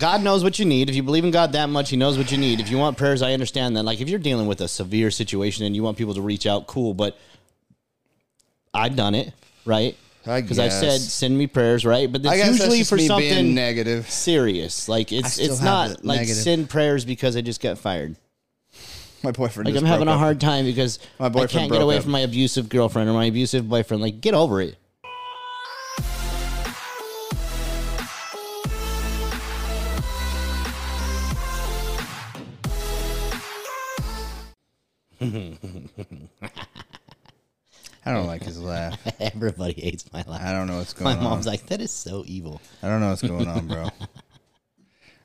God knows what you need. If you believe in God that much, He knows what you need. If you want prayers, I understand that. Like if you're dealing with a severe situation and you want people to reach out, cool. But I've done it, right? Because I said send me prayers, right? But it's usually for something negative. serious. Like it's it's not like negative. send prayers because I just got fired. My boyfriend. Like I'm having a up. hard time because My boyfriend I can't get away up. from my abusive girlfriend or my abusive boyfriend. Like get over it. I don't like his laugh. Everybody hates my laugh. I don't know what's going on. My mom's like, that is so evil. I don't know what's going on, bro.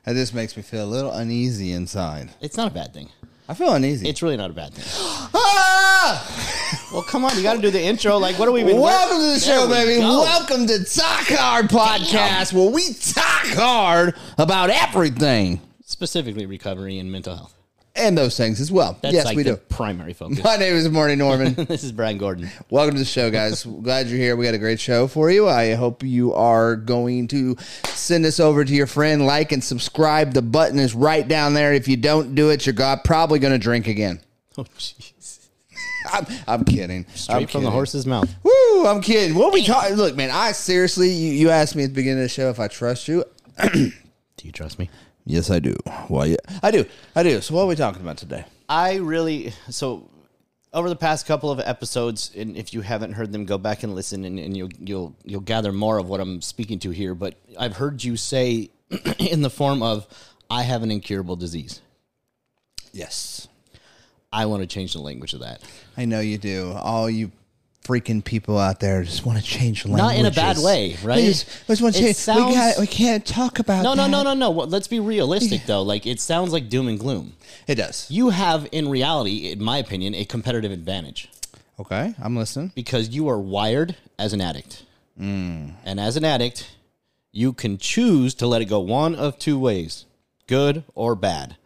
That just makes me feel a little uneasy inside. It's not a bad thing. I feel uneasy. It's really not a bad thing. ah! Well, come on, you got to do the intro. Like, what are we? Been, Welcome to the show, we baby. go. Welcome to Talk Hard Podcast, where we talk hard about everything Specifically, recovery and mental health. And those things as well. That's yes, like we do. primary focus. My name is Morty Norman. this is Brian Gordon. Welcome to the show, guys. Glad you're here. We got a great show for you. I hope you are going to send this over to your friend, like and subscribe. The button is right down there. If you don't do it, you're go- probably going to drink again. Oh, jeez. I'm, I'm kidding. Straight I'm from kidding. the horse's mouth. Woo! I'm kidding. What we talking? Look, man. I seriously, you, you asked me at the beginning of the show if I trust you. Do you trust me? Yes, I do. Well, yeah, I do. I do. So, what are we talking about today? I really so over the past couple of episodes, and if you haven't heard them, go back and listen, and, and you'll you'll you'll gather more of what I'm speaking to here. But I've heard you say in the form of, "I have an incurable disease." Yes, I want to change the language of that. I know you do. All you freaking people out there just want to change language. Not in a bad way, right? We just, just want to change. sounds- we, got, we can't talk about No, no, that. no, no, no. Well, Let's be realistic, though. Like it sounds like doom and gloom. It does. You have, in reality, in my opinion, a competitive advantage Okay, I'm listening. because you are wired as an addict, hmm. and as an addict, you can choose to let it go one of two ways: good or bad.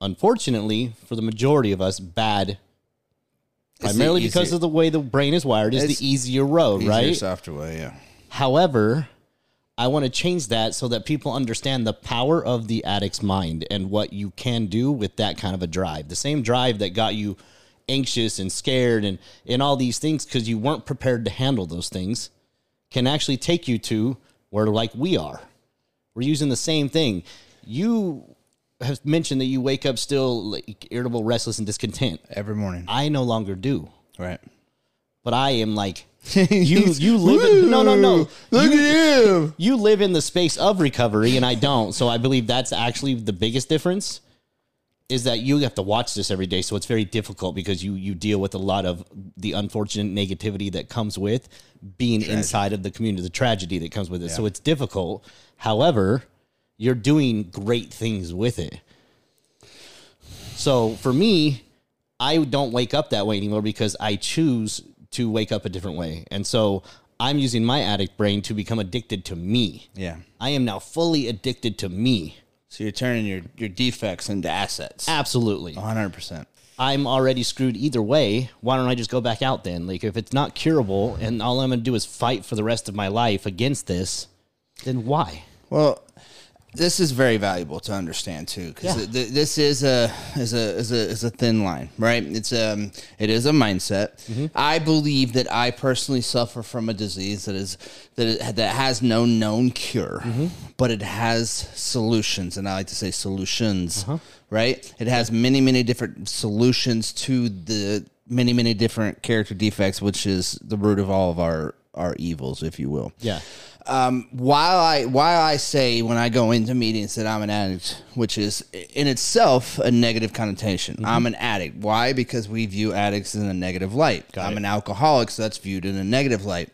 Unfortunately, for the majority of us, bad. Primarily because of the way the brain is wired is It's the easier road, Easier, right? softer way, yeah. However, I want to change that so that people understand the power of the addict's mind and what you can do with that kind of a drive. The same drive that got you anxious and scared and, and all these things because you weren't prepared to handle those things can actually take you to where, like we are. We're using the same thing. You have mentioned that you wake up still like, irritable, restless, and discontent. Every morning, I no longer do, right? but I am like, you, you live in, no, no, no. Look You- at him. you live in the space of recovery and I don't. So I believe that's actually the biggest difference is that you have to watch this every day. So it's very difficult because you you deal with a lot of the unfortunate negativity that comes with being inside of the community, the tragedy that comes with it. So it's difficult. However, you're doing great things with it. So for me, I don't wake up that way anymore because I choose to wake up a different way. And so I'm using my addict brain to become addicted to me. Yeah. I am now fully addicted to me. So you're turning your your defects into assets. Absolutely. 100. percent I'm already screwed either way. Why don't I just go back out then? Like, if it's not curable and all I'm going to do is fight for the rest of my life against this, then why? Well, this is very valuable to understand too, because Yeah. th- this is a is a is a is a thin line, right? It's um it is a mindset. Mm-hmm. I believe that I personally suffer from a disease that is that it, that has no known cure, Mm-hmm. but it has solutions, and I like to say solutions, Uh-huh. right? It has many many different solutions to the many many different character defects, which is the root of all of our our evils, if you will Yeah. Um, while I while I say when I go into meetings that I'm an addict, which is in itself a negative connotation. Mm-hmm. I'm an addict. Why? Because we view addicts in a negative light. I'm it. an alcoholic, so that's viewed in a negative light.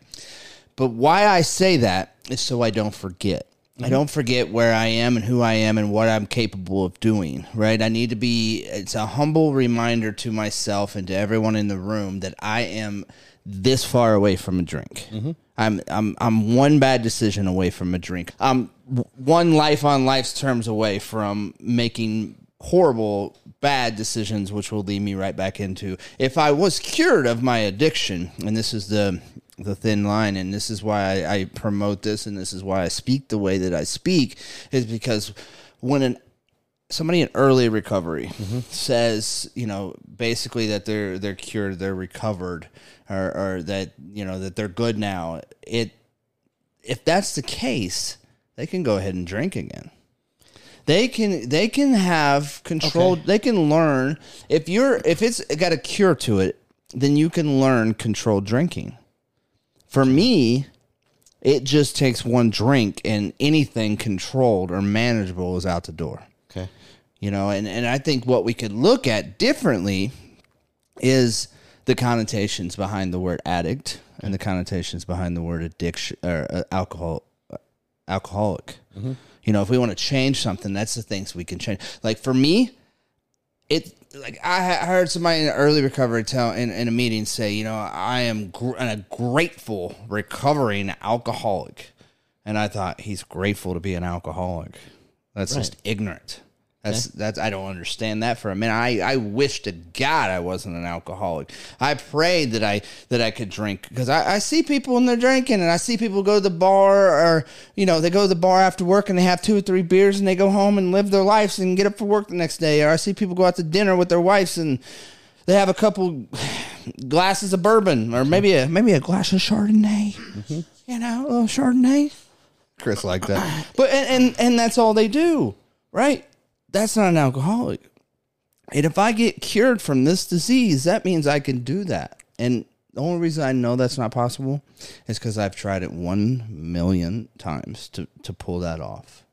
But why I say that is so I don't forget. I mm-hmm. don't forget where I am and who I am and what I'm capable of doing, right? I need to be, it's a humble reminder to myself and to everyone in the room that I am this far away from a drink. Mm-hmm. I'm, I'm, I'm one bad decision away from a drink. I'm one life on life's terms away from making horrible, bad decisions, which will lead me right back into. If I was cured of my addiction, and this is the the thin line, and this is why I, I promote this, and this is why I speak the way that I speak, is because when an somebody in early recovery mm-hmm. says, you know, basically that they're they're cured, they're recovered, or, or that you know that they're good now. It if that's the case, they can go ahead and drink again. They can they can have control. They can learn if you're if it's got a cure to it, then you can learn controlled drinking. For me, it just takes one drink and anything controlled or manageable is out the door Okay. you know and, and i think what we could look at differently is the connotations behind the word addict and the connotations behind the word addiction or uh, alcohol uh, alcoholic you know if we want to change something that's the things we can change like for me it like I heard somebody in early recovery tell in, in a meeting say, you know, I am gr- a grateful recovering alcoholic, and I thought he's grateful to be an alcoholic. That's just ignorant. That's that's I don't understand that for a minute. I, I wish to God I wasn't an alcoholic. I prayed that I that I could drink because I, I see people when they're drinking and I see people go to the bar or you know they go to the bar after work and they have two or three beers and they go home and live their lives and get up for work the next day. Or I see people go out to dinner with their wives and they have a couple glasses of bourbon or maybe a maybe a glass of Chardonnay. Mm-hmm. You know, a little Chardonnay. Chris like that. But and, and and that's all they do, right? That's not an alcoholic. And if I get cured from this disease, that means I can do that. And the only reason I know that's not possible is because I've tried it one million times to, to pull that off.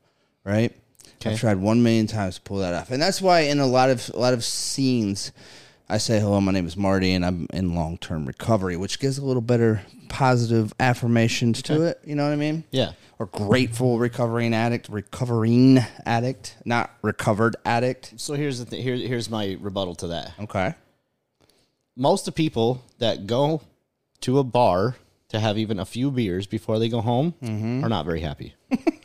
Right? Okay. I've tried one million times to pull that off. And that's why in a lot of a lot of scenes I say, Hello, my name is Marty and I'm in long term recovery, which gives a little better positive affirmations to it. You know what I mean? Yeah. or grateful recovering addict, recovering addict, not recovered addict. So here's the thing. Here, here's my rebuttal to that. Okay. Most of people that go to a bar to have even a few beers before they go home mm-hmm. are not very happy.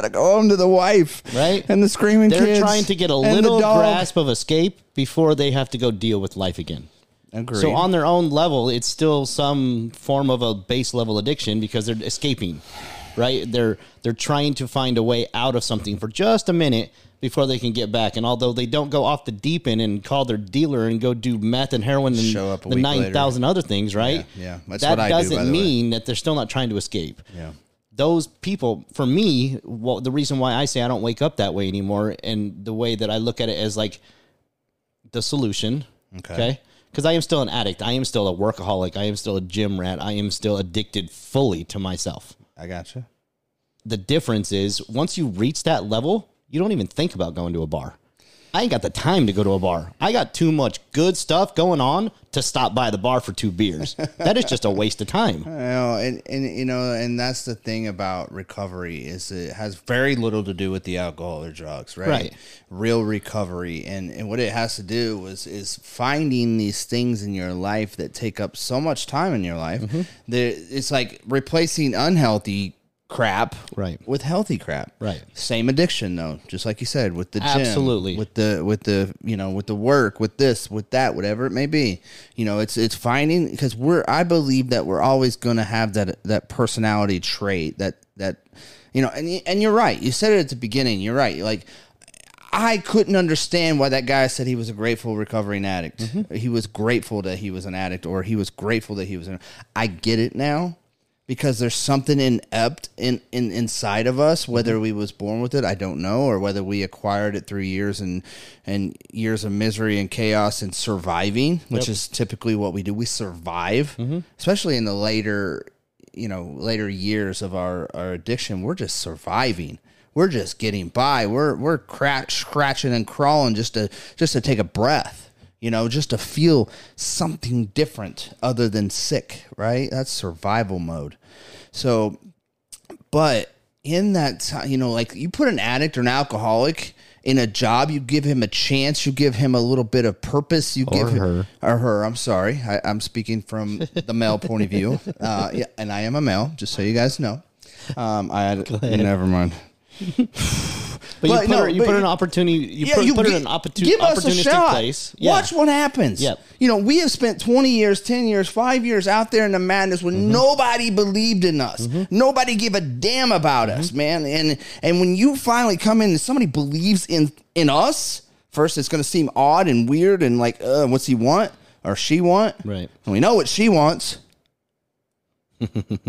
gotta go home to the wife, Right. And the screaming They're kids trying to get a little grasp of escape before they have to go deal with life again. Agreed. So on their own level, it's still some form of a base level addiction because they're escaping, right? They're they're trying to find a way out of something for just a minute before they can get back. And although they don't go off the deep end and call their dealer and go do meth and heroin and Show up the week nine thousand other things, right? Yeah, yeah. That do, doesn't by the way. mean that they're still not trying to escape yeah. Those people for me well, the reason why i say i don't wake up that way anymore and the way that i look at it as like the solution Okay. okay? Because i am still an addict. I am still a workaholic. I am still a gym rat. I am still addicted fully to myself. I gotcha. the difference is once you reach that level you don't even think about going to a bar i ain't got the time to go to a bar i got too much good stuff going on to stop by the bar for two beers that is just a waste of time know, and, and you know, and that's the thing about recovery is it has very little to do with the alcohol or drugs, right? Right. Real recovery, and and what it has to do is is finding these things in your life that take up so much time in your life. Mm-hmm. That it's like replacing unhealthy crap Right. with healthy crap. Right. Same addiction though, just like you said with the gym, Absolutely. with the with the you know with the work, with this, with that, whatever it may be. You know, it's it's finding because we're I believe that we're always going to have that that personality trait that that you know, and and you're right. You said it at the beginning. You're right. Like. I couldn't understand why that guy said he was a grateful recovering addict. Mm-hmm. He was grateful that he was an addict, or he was grateful that he was an. I get it now because there's something inept in, in inside of us whether we was born with it i don't know or whether we acquired it through years and and years of misery and chaos and surviving which is typically what we do. We survive mm-hmm. especially in the later you know later years of our our addiction. We're just surviving. We're just getting by. We're we're crack, scratching and crawling just to just to take a breath you know, just to feel something different other than sick, right? That's survival mode. So, but in that time, you know, like you put an addict or an alcoholic in a job, you give him a chance, you give him a little bit of purpose, you give him, her. or her. I'm sorry, I, I'm speaking from the male point of view, uh, yeah, and I am a male, just so you guys know. Um, I had, never mind. But, But you put no, her, you put her in you- an opportunity. You put, put her in an opportun- give us a opportunistic shot. place. Yeah. Watch what happens. Yep. You know, we have spent 20 years, 10 years, five years out there in the madness when Mm-hmm. nobody believed in us. Nobody gave a damn about us, Mm-hmm. man. And and when you finally come in and somebody believes in in us, first it's going to seem odd and weird and like, uh, what's he want or she want? Right. And we know what she wants.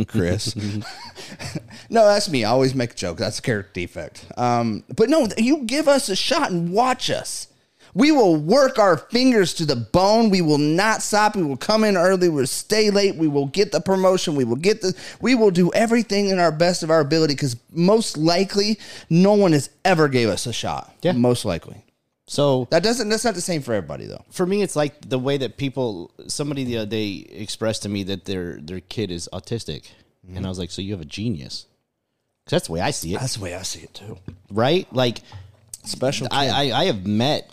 Chris. no, that's me. I always make a joke. That's a character defect. Um, but no, you give us a shot and watch us. We will work our fingers to the bone. We will not stop. We will come in early. We'll stay late. We will get the promotion. We will get the. We will do everything in our best of our ability because most likely no one has ever gave us a shot. Yeah. most likely. So That doesn't. That's not the same for everybody though. for me, it's like the way that people. Somebody the other day expressed to me that their their kid is autistic, Mm-hmm. and I was like, "So you have a genius. Cause that's the way I see it, That's the way I see it too. right? Like, Special. I, I I have met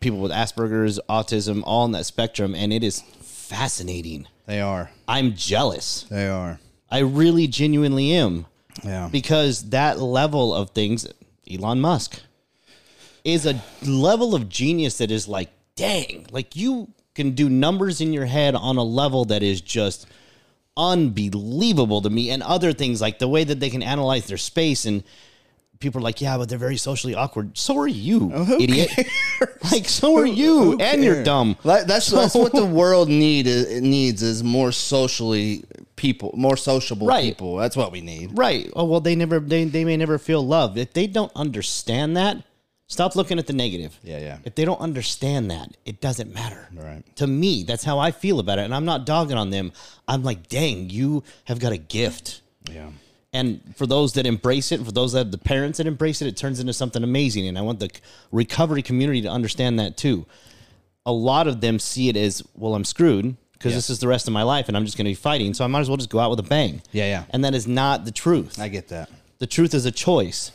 people with Asperger's, autism, all in that spectrum, and it is fascinating. they are. I'm jealous. They are. I really genuinely am. Yeah. because that level of things, Elon Musk, is a level of genius that is like, dang, like you can do numbers in your head on a level that is just unbelievable to me, and other things like the way that they can analyze their space and. People are like, yeah, but they're very socially awkward. So are you, oh, idiot. Like, so are you, and you're dumb. That's that's what the world need it needs is more socially people, more sociable Right. people. That's what we need. Right. Oh well, they never they, they may never feel love. If they don't understand that, stop looking at the negative. Yeah, yeah. If they don't understand that, it doesn't matter. Right. To me, that's how I feel about it, and I'm not dogging on them. I'm like, dang, you have got a gift. Yeah. And for those that embrace it, for those that have the parents that embrace it, it turns into something amazing. And I want the recovery community to understand that too. A lot of them see it as, well, I'm screwed because this is the rest of my life and I'm just going to be fighting. So I might as well just go out with a bang. Yeah, yeah. And that is not the truth. I get that. The truth is a choice.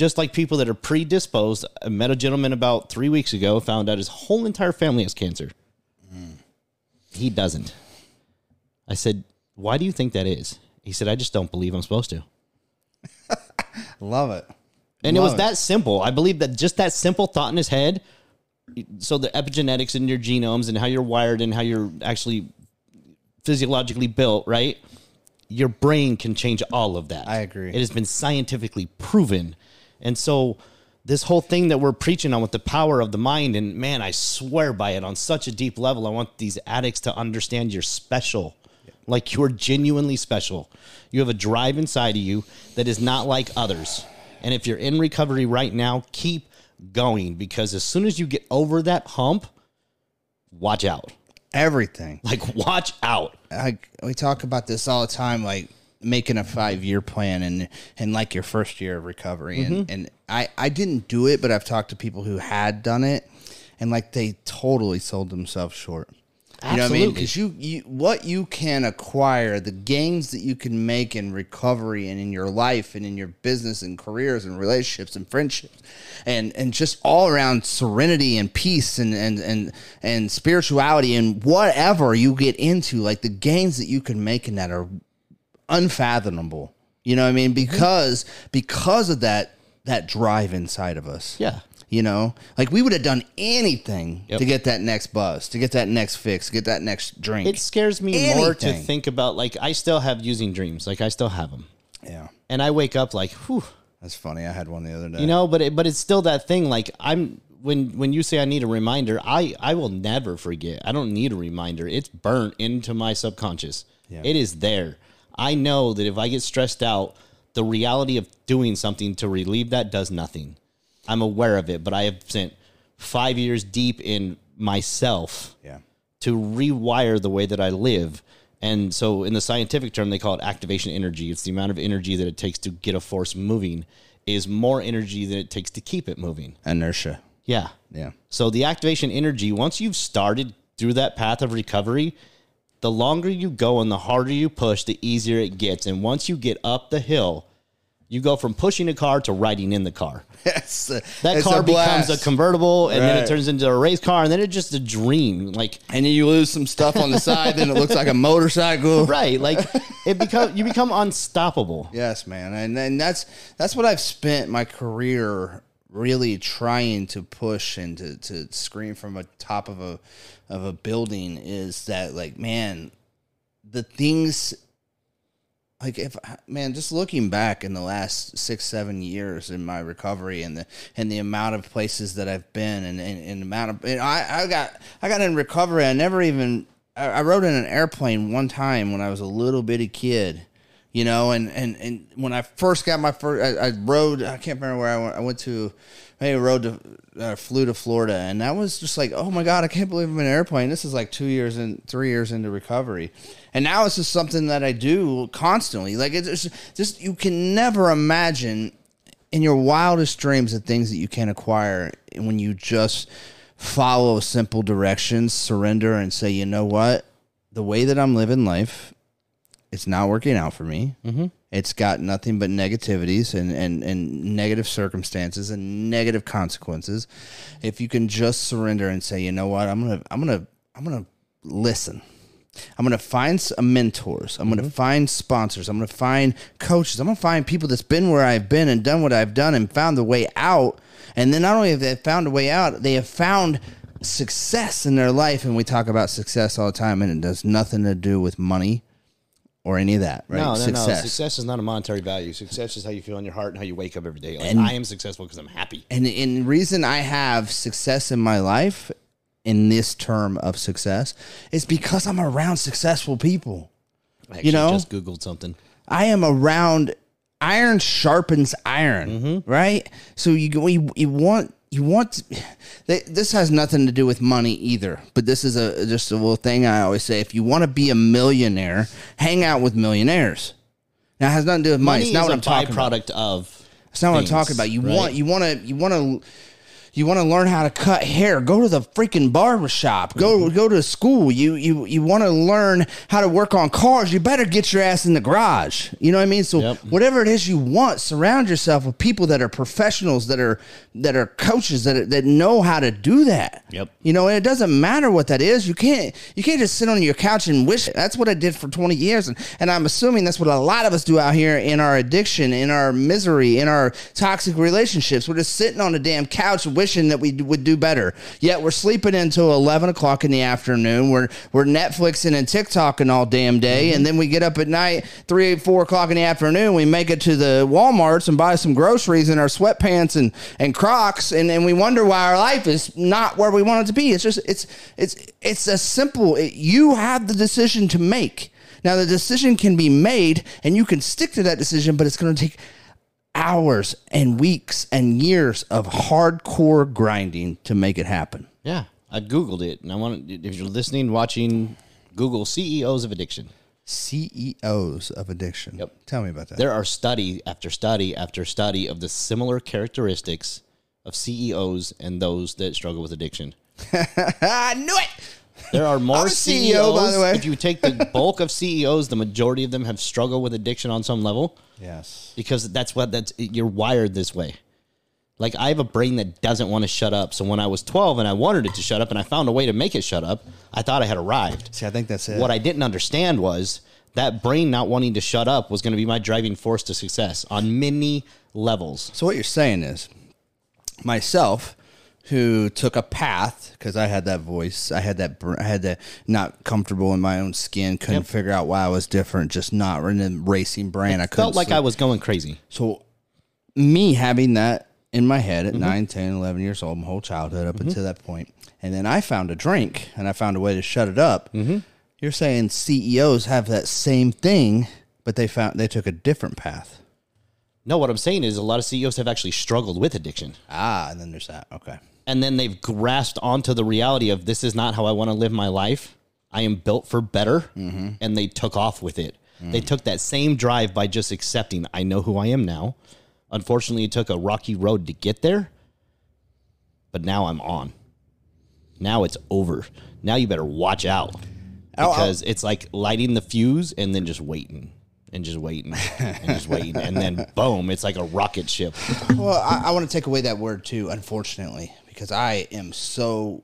Just like people that are predisposed. I met a gentleman about three weeks ago, found out his whole entire family has cancer. He doesn't. I said, Why do you think that is? He said, I just don't believe I'm supposed to. Love it. And it was Love that simple. I believe that just that simple thought in his head. So the epigenetics in your genomes and how you're wired and how you're actually physiologically built, right? Your brain can change all of that. I agree. It has been scientifically proven. And so this whole thing that we're preaching on with the power of the mind and man, I swear by it on such a deep level. I want these addicts to understand you're special. Like you're genuinely special. You have a drive inside of you that is not like others. And if you're in recovery right now, keep going because as soon as you get over that hump, watch out. Everything. Like watch out. I, we talk about this all the time, like making a five year plan and and like your first year of recovery. And Mm-hmm. and I I didn't do it, but I've talked to people who had done it, and like they totally sold themselves short. You know what I mean? Absolutely. Because you, you, what you can acquire, the gains that you can make in recovery and in your life and in your business and careers and relationships and friendships, and and just all around serenity and peace and and and and spirituality and whatever you get into, like the gains that you can make in that are unfathomable. You know what I mean? Mm-hmm. Because because of that that drive inside of us. Yeah. You know, like we would have done anything Yep. to get that next buzz, to get that next fix, to get that next drink. It scares me more to think about like I still have using dreams. Like I still have them. yeah, And I wake up like, whew, that's funny. I had one the other day. you know, but it, but it's still that thing like I'm when when you say I need a reminder, I I will never forget. I don't need a reminder. It's burnt into my subconscious. Yeah. It is there. I know that if I get stressed out, the reality of doing something to relieve that does nothing. I'm aware of it, but I have spent 5 years deep in myself yeah, to rewire the way that I live. And so, in the scientific term, they call it activation energy. It's the amount of energy that it takes to get a force moving, is more energy than it takes to keep it moving. inertia. Yeah. Yeah, So, the activation energy, once you've started through that path of recovery, the longer you go and the harder you push, the easier it gets. And once you get up the hill, You go from pushing a car to riding in the car. Yes, That car becomes a convertible, and then it turns into a race car, and then it's just a dream. Like and then you lose some stuff on the side, then it looks like a motorcycle. right, like it become you become unstoppable. Yes, man, and and that's that's what I've spent my career really trying to push and to, to scream from a top of a of a building is that like man, the things like if man just looking back in the last six seven years in my recovery and the and the amount of places that I've been and and, and the amount of and I I got I got in recovery. I never even I, I rode in an airplane one time when I was a little bitty kid you know and and and when I first got my first I, I rode I can't remember where I went I went to I rode to uh, flew to Florida and that was just like oh my god I can't believe I'm in an airplane. This is like two years and three years into recovery. And now it's just something that I do constantly. Like it's just you can never imagine in your wildest dreams the things that you can acquire when you just follow simple directions surrender and say you know what? The way that I'm living life it's not working out for me. Mm-hmm. It's got nothing but negativities and, and, and negative circumstances and negative consequences. If you can just surrender and say, you know what, I'm gonna I'm gonna I'm gonna listen. I'm gonna find some mentors. I'm gonna find sponsors. I'm gonna find coaches. I'm gonna find people that's been where I've been and done what I've done and found the way out. And then not only have they found a way out, they have found success in their life. And we talk about success all the time, and it does nothing to do with money or any of that, right? No, no, success. no. Success is not a monetary value. Success is how you feel in your heart and how you wake up every day. Like, And- I am successful because I'm happy. And the reason I have success in my life in this term of success is because I'm around successful people. I actually know? just googled something. I am around iron sharpens iron, Mm-hmm. right? So you you, you want you want they, this has nothing to do with money either, but this is a just a little thing I always say. If you want to be a millionaire, hang out with millionaires. Now it has nothing to do with money. Money it's not what I'm talking about. of. It's not what I'm talking about. You right? want you want to you want to you want to learn how to cut hair. Go to the freaking barber shop. Go Mm-hmm. go to school. You you you want to learn how to work on cars. You better get your ass in the garage. You know what I mean? So Yep. whatever it is you want, surround yourself with people that are professionals that are that are coaches that are, that know how to do that. Yep. You know, and it doesn't matter what that is. You can't you can't just sit on your couch and wish. That's what I did for 20 years and and I'm assuming that's what a lot of us do out here in our addiction, in our misery, in our toxic relationships. We're just sitting on a damn couch wishing that we would do better. Yet we're sleeping until 11 o'clock in the afternoon. We're we're Netflixing and TikToking all damn day, mm-hmm. and then we get up at night, three, four o'clock in the afternoon. We make it to the WalMarts and buy some groceries in our sweatpants and and Crocs, and, and we wonder why our life is not where we want it to be. It's just it's it's it's a simple. It, you have the decision to make. Now the decision can be made, and you can stick to that decision, but it's going to take hours and weeks and years of hardcore grinding to make it happen. Yeah, I googled it, and I want if you're listening, watching, Google CEOs of addiction. CEOs of addiction. Yep. Tell me about that. There are study after study after study of the similar characteristics of CEOs and those that struggle with addiction. I knew it. There are more I'm a CEOs. CEO, by the way. If you take the bulk of CEOs, the majority of them have struggled with addiction on some level Yes. because that's what that's you're wired this way. Like I have a brain that doesn't want to shut up. So when I was 12 and I wanted it to shut up and I found a way to make it shut up, I thought I had arrived. See, I think that's it. What I didn't understand was that brain not wanting to shut up was going to be my driving force to success on many levels. so what you're saying is, myself, who took a path because I had that voice, I had that, I had that not comfortable in my own skin, couldn't Yep. figure out why I was different, just not in the racing brain. I Felt like sleep. I was going crazy. So, me having that in my head Mm-hmm. at nine, ten, eleven 9, 10, 11 years old, my whole childhood up until that point, and then I found a drink and I found a way to shut it up. Mm-hmm. You're saying CEOs have that same thing, but they found they took a different path. No, what I'm saying is a lot of CEOs have actually struggled with addiction. Ah, and then there's that. Okay. And then they've grasped onto the reality of this is not how I want to live my life. I am built for better, mm-hmm. and they took off with it. They mm. took that same drive by just accepting I know who I am now. Unfortunately, it took a rocky road to get there, but now I'm on. Now it's over. Now you better watch out because it's like lighting the fuse and then just waiting. and just waiting and just waiting, and then boom, it's like a rocket ship. Well, I, I want to take away that word too, unfortunately, because I am so.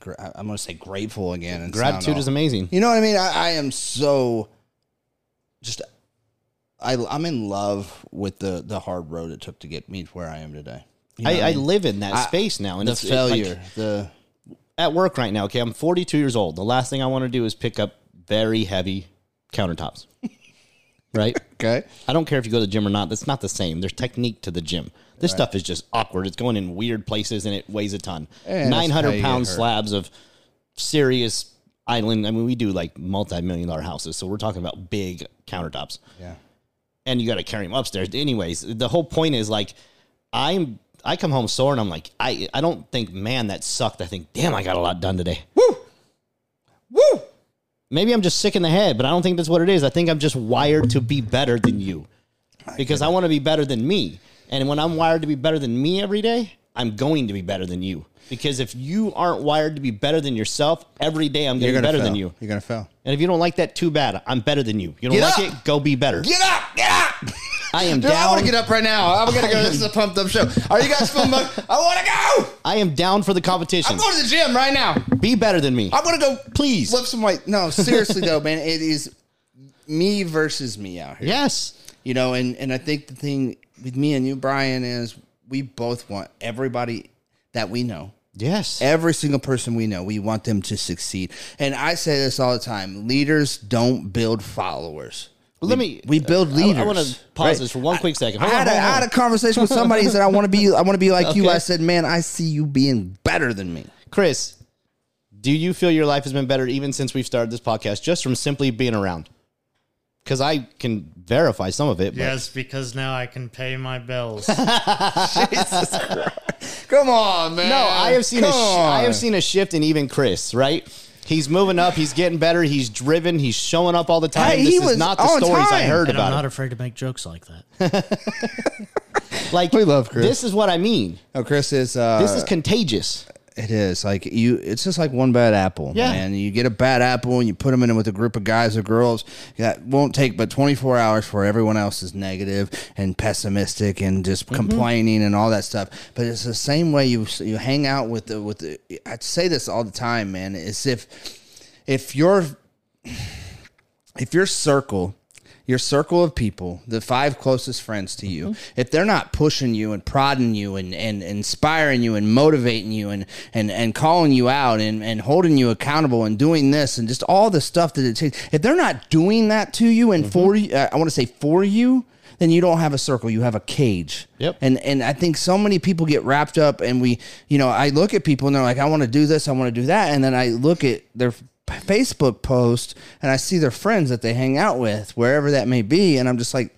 gra- I- I'm going to say grateful again. And Gratitude is amazing. You know what I mean? I, I am so just. I, I'm in love with the the hard road it took to get me to where I am today. You know I, I mean? live in that I- space now, and the it's it's like- failure, the at work right now. Okay, I'm 42 years old. The last thing I want to do is pick up very heavy countertops. Right? okay. I don't care if you go to the gym or not. That's not the same. There's technique to the gym. This stuff is just awkward. It's going in weird places and it weighs a ton. And 900 you pound slabs of serious island. I mean, we do like multi million dollar houses. So we're talking about big countertops. Yeah. And you got to carry them upstairs. Anyways, the whole point is like, I'm. I come home sore and I'm like, I, I don't think, man, that sucked. I think, damn, I got a lot done today. Woo! Woo! Maybe I'm just sick in the head, but I don't think that's what it is. I think I'm just wired to be better than you because I want to be better than me. And when I'm wired to be better than me every day, I'm going to be better than you. Because if you aren't wired to be better than yourself, every day I'm getting gonna be better fail. than you. You're gonna fail. And if you don't like that, too bad. I'm better than you. You don't Get like up! it, go be better. Get up! Get up! I am Dude, I want to get up right now. I'm gonna go. This is a pumped up show. Are you guys feeling? I want to go. I am down for the competition. I'm going to the gym right now. Be better than me. I'm gonna go. Please. lift some weight. No, seriously though, man, it is me versus me out here. Yes. You know, and and I think the thing with me and you, Brian, is we both want everybody that we know, Yes. every single person we know, we want them to succeed. And I say this all the time: leaders don't build followers. Well, let me. We uh, build leaders. I, want to pause right? this for one quick second. I Hold on, had, a, hold I had a conversation with somebody who said, "I want to be, I want to be like you." I said, "Man, I see you being better than me." Chris, do you feel your life has been better even since we've started this podcast, just from simply being around? Because I can verify some of it. But Yes, because now I can pay my bills. Jesus Christ. Come on, man. No, I have seen a Come sh- I have seen a shift in even Chris. Right, he's moving up. He's getting better. He's driven. He's showing up all the time. Hey, this he is was not the on stories I time. heard and I'm about. not it. afraid to make jokes like that. Like We love Chris. This is what I mean. Oh, Chris is. Uh, This is contagious. It is like you. It's just like one bad apple. Yeah. man. You get a bad apple and you put them in with a group of guys or girls. That won't take but 24 hours for everyone else is negative and pessimistic and just Mm-hmm. complaining and all that stuff. But it's the same way you you hang out with the with the. I say this all the time, man. It's if if your if your circle your circle of people, the five closest friends to you, if they're not pushing you and prodding you and, and inspiring you and motivating you and, and, and calling you out and, and holding you accountable and doing this and just all the stuff that it takes, if they're not doing that to you and for you, uh, I want to say for you, then you don't have a circle. You have a cage. Yep. And and I think so many people get wrapped up, and we, you know, I look at people and they're like, I want to do this, I want to do that, and then I look at their Facebook post and I see their friends that they hang out with, wherever that may be, and I'm just like,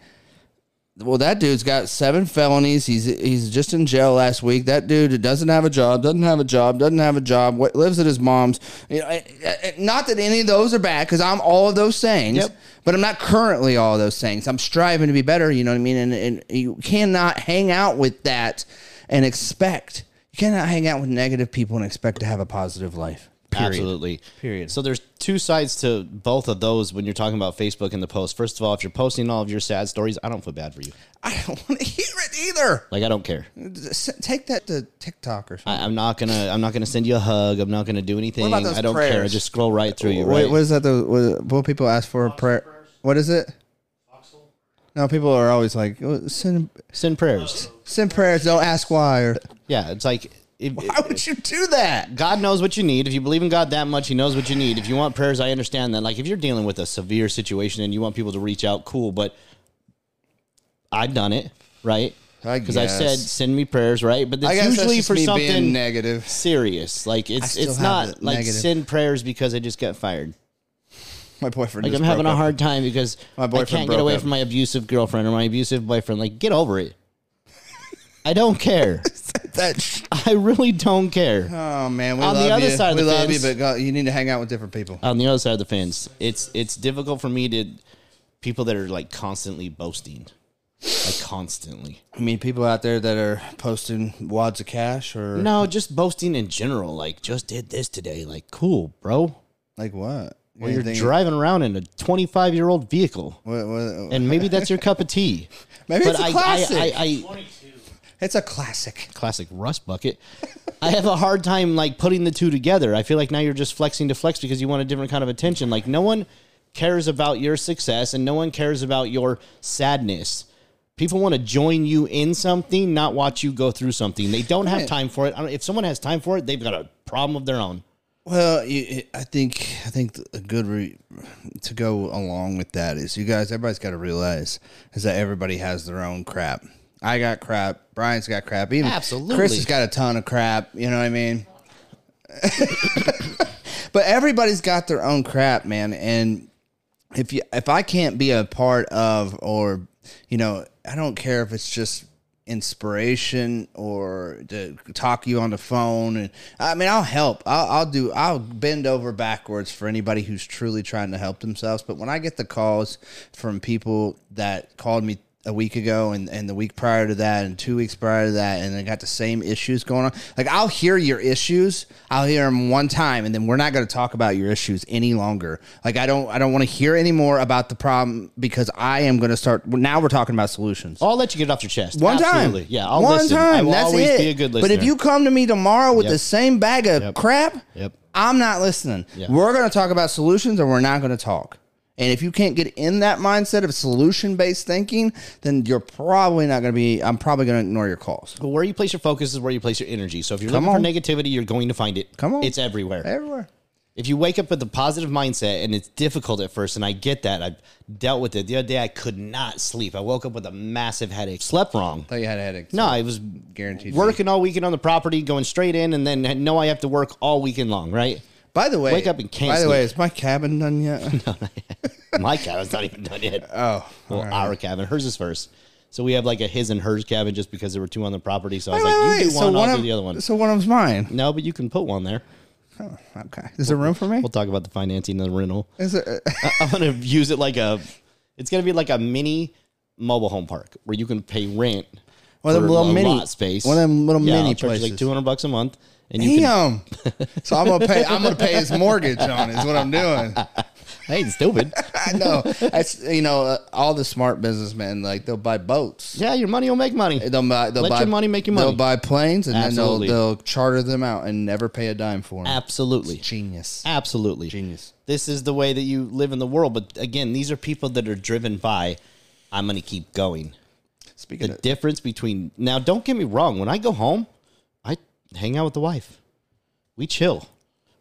well, that dude's got seven felonies. He's he's just in jail last week. That dude doesn't have a job, doesn't have a job, doesn't have a job. What lives at his mom's. You know, I- I- not that any of those are bad because I'm all of those things. Yep. But I'm not currently all of those things. I'm striving to be better. You know what I mean? And, and you cannot hang out with that and expect. You cannot hang out with negative people and expect to have a positive life. Period. Absolutely. Period. So there's two sides to both of those when you're talking about Facebook and the post. First of all, if you're posting all of your sad stories, I don't feel bad for you. I don't want to hear it either. Like I don't care. Take that to TikTok or something. I, I'm not gonna. I'm not gonna send you a hug. I'm not gonna do anything. about those I don't care. I just scroll right through you. Wait, what is that? The what, what people ask for a prayer? What is it? No, people are always like "Oh, send Send prayers. send prayers. Don't ask why. Or Yeah, it's like if, why would you do that? God knows what you need. If you believe in God that much, He knows what you need. If you want prayers, I understand that. Like if you're dealing with a severe situation and you want people to reach out, cool. But I've done it, right? Because I said send me prayers, right? But it's usually for something negative. serious. Like it's it's not like negative. send prayers because I just got fired. My boyfriend. Like I'm having a up. hard time because My I boyfriend can't get away up. from my abusive girlfriend or my abusive boyfriend. Like get over it. I don't care. That sh- I really don't care. oh man, we On the other you. side of we the love you, fence- but God, you need to hang out with different people. On the other side of the fence, it's it's difficult for me to people that are like constantly boasting, like constantly. I mean, people out there that are posting wads of cash or No, just boasting in general. Like just did this today. Like cool, bro. like what? or you're driving around in a 25 year old vehicle, What- what- and maybe that's your cup of tea. Maybe it's a I, classic. I, I, I, it's a classic. classic rust bucket. I have a hard time like putting the two together. I feel like now you're just flexing to flex because you want a different kind of attention. Like no one cares about your success and no one cares about your sadness. People want to join you in something, not watch you go through something. They don't have time for it. I don't, if someone has time for it, they've got a problem of their own. Well, I think I think a good re, to go along with that is you guys. Everybody's got to realize is that everybody has their own crap. I got crap. Brian's got crap. Even Absolutely. Chris has got a ton of crap. You know what I mean? but everybody's got their own crap, man. And if you if I can't be a part of or you know, I don't care if it's just inspiration or to talk you on the phone and I mean I'll help. I'll, I'll do I'll bend over backwards for anybody who's truly trying to help themselves. But when I get the calls from people that called me a week ago and, and the week prior to that and two weeks prior to that and I got the same issues going on like i'll hear your issues i'll hear them one time and then we're not going to talk about your issues any longer like i don't i don't want to hear any more about the problem because i am going to start now we're talking about solutions I'll let you get it off your chest. one Absolutely. time Yeah, I'll one listen. time I will that's always it be a good listener. but if you come to me tomorrow with Yep. the same bag of Yep. crap Yep. i'm not listening we're going to talk about solutions or we're not going to talk and if you can't get in that mindset of solution based thinking, then you're probably not going to be. I'm probably going to ignore your calls. But where you place your focus is where you place your energy. So if you're Come looking on. for negativity, you're going to find it. Come on. It's everywhere. Everywhere. If you wake up with a positive mindset and it's difficult at first, and I get that, I've dealt with it. The other day, I could not sleep. I woke up with a massive headache. Slept wrong. thought you had a headache. No, I was Guaranteed. working all weekend on the property, going straight in, and then know I have to work all weekend long. Right? By the way, Wake up and can't By the way, is my cabin done yet? No, My cabin's not even done yet. oh, Well, our cabin. Hers is first. So we have like a his and hers cabin just because there were two on the property. So I was Wait, like, wait, you do So one, I'll of do the other one. So one of them's mine. No, but you can put one there. Oh, okay. Is there room for me? We'll talk about the financing and the rental. Is it? I'm gonna use it like a. It's gonna be like a mini mobile home park where you can pay rent One of them little a mini- space. one of them little yeah, mini I'll places. like 200 bucks a month, and you can. So I'm gonna pay. I'm gonna pay his mortgage on. it, Is what I'm doing. I ain't stupid. I know. That's you know uh, all the smart businessmen like they'll buy boats. yeah, your money will make money. They'll buy. They'll Let buy, your money make you money. They'll buy planes and Absolutely. then they'll they'll charter them out and never pay a dime for them. Absolutely, Genius. absolutely. Genius. This is the way that you live in the world. But again, these are people that are driven by. I'm gonna keep going. Speaking the of, difference between now don't get me wrong when i go home i hang out with the wife. We chill.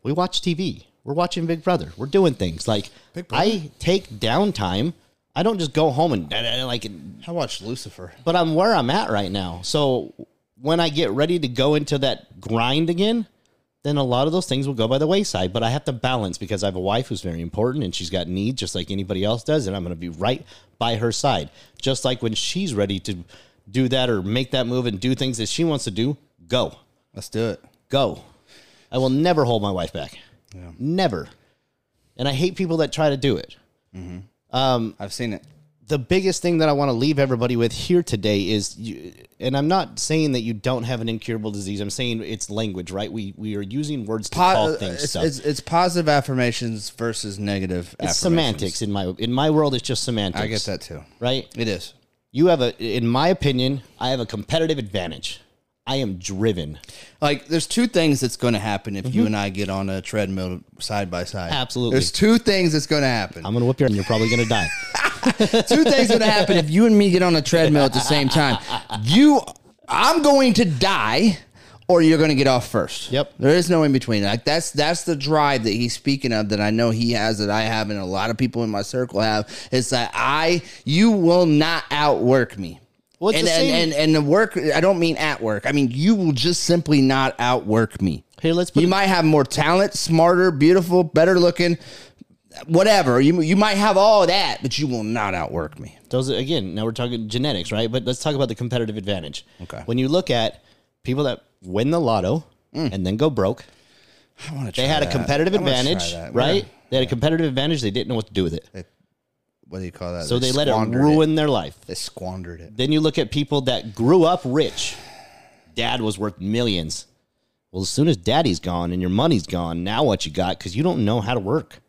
We watch tv we're watching big brother. We're doing things. Like i take downtime. I don't just go home and like I watched Lucifer. but i'm where i'm at right now. So when i get ready to go into that grind again then a lot of those things will go by the wayside but i have to balance because i have a wife who's very important and she's got needs just like anybody else does and i'm going to be right by her side. Just like when she's ready to do that or make that move and do things that she wants to do go. Let's do it. go. I will never hold my wife back. Never. And i hate people that try to do it. Mm-hmm. Um, I've seen it. The biggest thing that I want to leave everybody with here today is, you, and I'm not saying that you don't have an incurable disease. I'm saying it's language, right? We we are using words to Po- call uh, things it's, stuff. it's, it's positive affirmations versus negative. It's semantics in my in my world. It's just semantics. I get that too. right? It is. You have a, in my opinion, I have a competitive advantage. I am driven. Like, there's two things that's going to happen if you and I get on a treadmill side by side. Mm-hmm. Absolutely. There's two things that's going to happen. I'm gonna whip your, and you're probably gonna die. two things going to happen if you and me get on a treadmill at the same time. You, I'm going to die, or you're going to get off first. Yep. There is no in between. Like that's that's the drive that he's speaking of. That I know he has. That I have, and a lot of people in my circle have. It's that I, you will not outwork me. Well, and, the and, and and the work. I don't mean at work. I mean you will just simply not outwork me. Here, let's put You it- might have more talent, smarter, beautiful, better looking, whatever. You you might have all that, but you will not outwork me. Those again. Now we're talking genetics, right? But let's talk about the competitive advantage. Okay. When you look at people that win the lotto mm. and then go broke, I want to. they had a competitive advantage, right? They had a competitive advantage. They didn't know what to do with it, What do you call that? so they, let it squandered ruin their life. They squandered it. Then you look at people that grew up rich. Dad was worth millions. Well, as soon as daddy's gone and your money's gone, now what you got? Because you don't know how to work.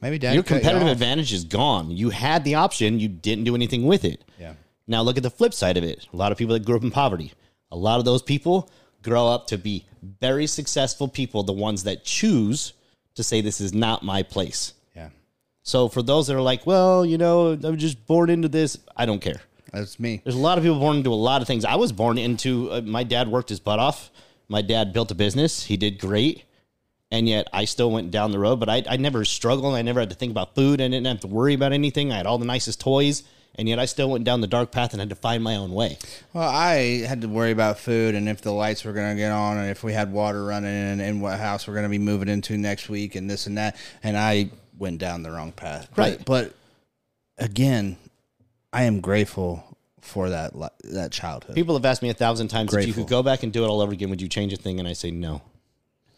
Maybe dad your cut you competitive off. advantage is gone. You had the option, you didn't do anything with it. Yeah. Now look at the flip side of it. A lot of people that grew up in poverty, a lot of those people grow up to be very successful people, the ones that choose to say this is not my place. So for those that are like, well, you know, I'm just born into this, I don't care. That's me. There's a lot of people born into a lot of things. I was born into. Uh, my dad worked his butt off. My dad built a business. He did great, and yet I still went down the road. But I, I never struggled. I never had to think about food. I didn't have to worry about anything. I had all the nicest toys, and yet I still went down the dark path and had to find my own way. Well, I had to worry about food and if the lights were going to get on and if we had water running and, and what house we're going to be moving into next week and this and that. And I went down the wrong path. Right. But, again, I am grateful for that that childhood. People have asked me a thousand times if you could go back and do it all over again, would you change a thing? And I say no,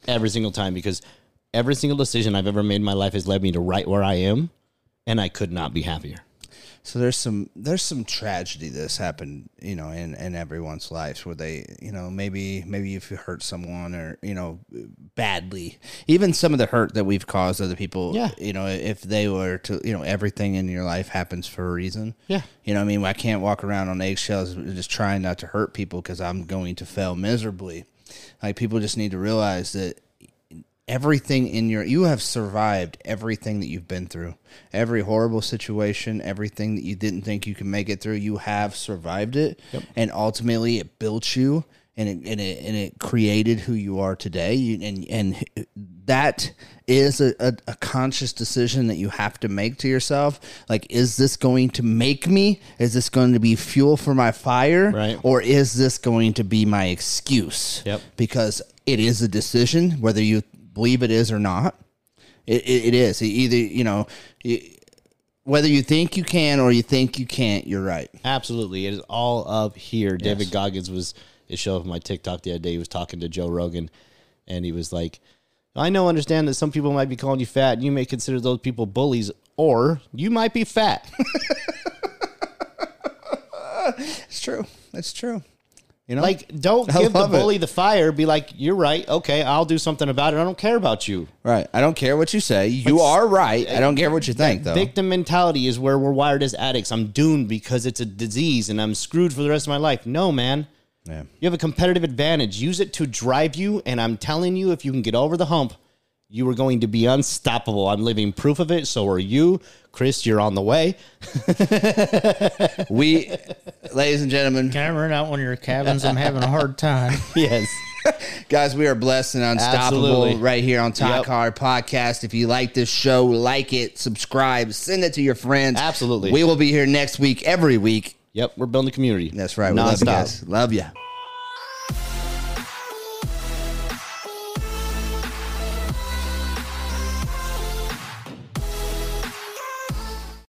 every single time because every single decision I've ever made in my life has led me to right where I am, and I could not be happier. So there's some there's some tragedy that's happened, you know, in, in everyone's lives where they, you know, maybe maybe if you hurt someone or you know badly, even some of the hurt that we've caused other people, Yeah. you know, if they were to, you know, everything in your life happens for a reason. Yeah. you know, what I mean, I can't walk around on eggshells just trying not to hurt people because I'm going to fail miserably. Like people just need to realize that everything in your you have survived everything that you've been through. Every horrible situation everything that you didn't think you could make it through you have survived it. And ultimately it built you and it, and it and it created who you are today. You, and and that is a, a, a conscious decision that you have to make to yourself. Like is this going to make me? Is this going to be fuel for my fire? Right. or is this going to be my excuse? Yep. because it is a decision whether you believe it is or not it, it, it is either you know it, whether you think you can or you think you can't you're right Absolutely. It is all up here. David Goggins was it showed up on my TikTok the other day. He was talking to Joe Rogan and he was like, I know understand that some people might be calling you fat and you may consider those people bullies, or you might be fat. it's true it's true you know like, don't I give the love it. bully the fire. Be like, you're right. Okay, I'll do something about it. I don't care about you. right i don't care what you say you are right i don't care what you think though Victim mentality is where we're wired as addicts. I'm doomed because it's a disease and I'm screwed for the rest of my life. No, man. yeah You have a competitive advantage. Use it to drive you. And I'm telling you, if you can get over the hump, you were going to be unstoppable. I'm living proof of it. So are you. Chris, you're on the way. we ladies and gentlemen Can I rent out one of your cabins? I'm having a hard time. Yes. Guys, we are blessed and unstoppable Absolutely. right here on Talk Yep. Hard Podcast. If you like this show, like it, subscribe, send it to your friends. Absolutely. We will be here next week, every week. Yep. We're building a community. That's right. We love you Nonstop. guys. Love you.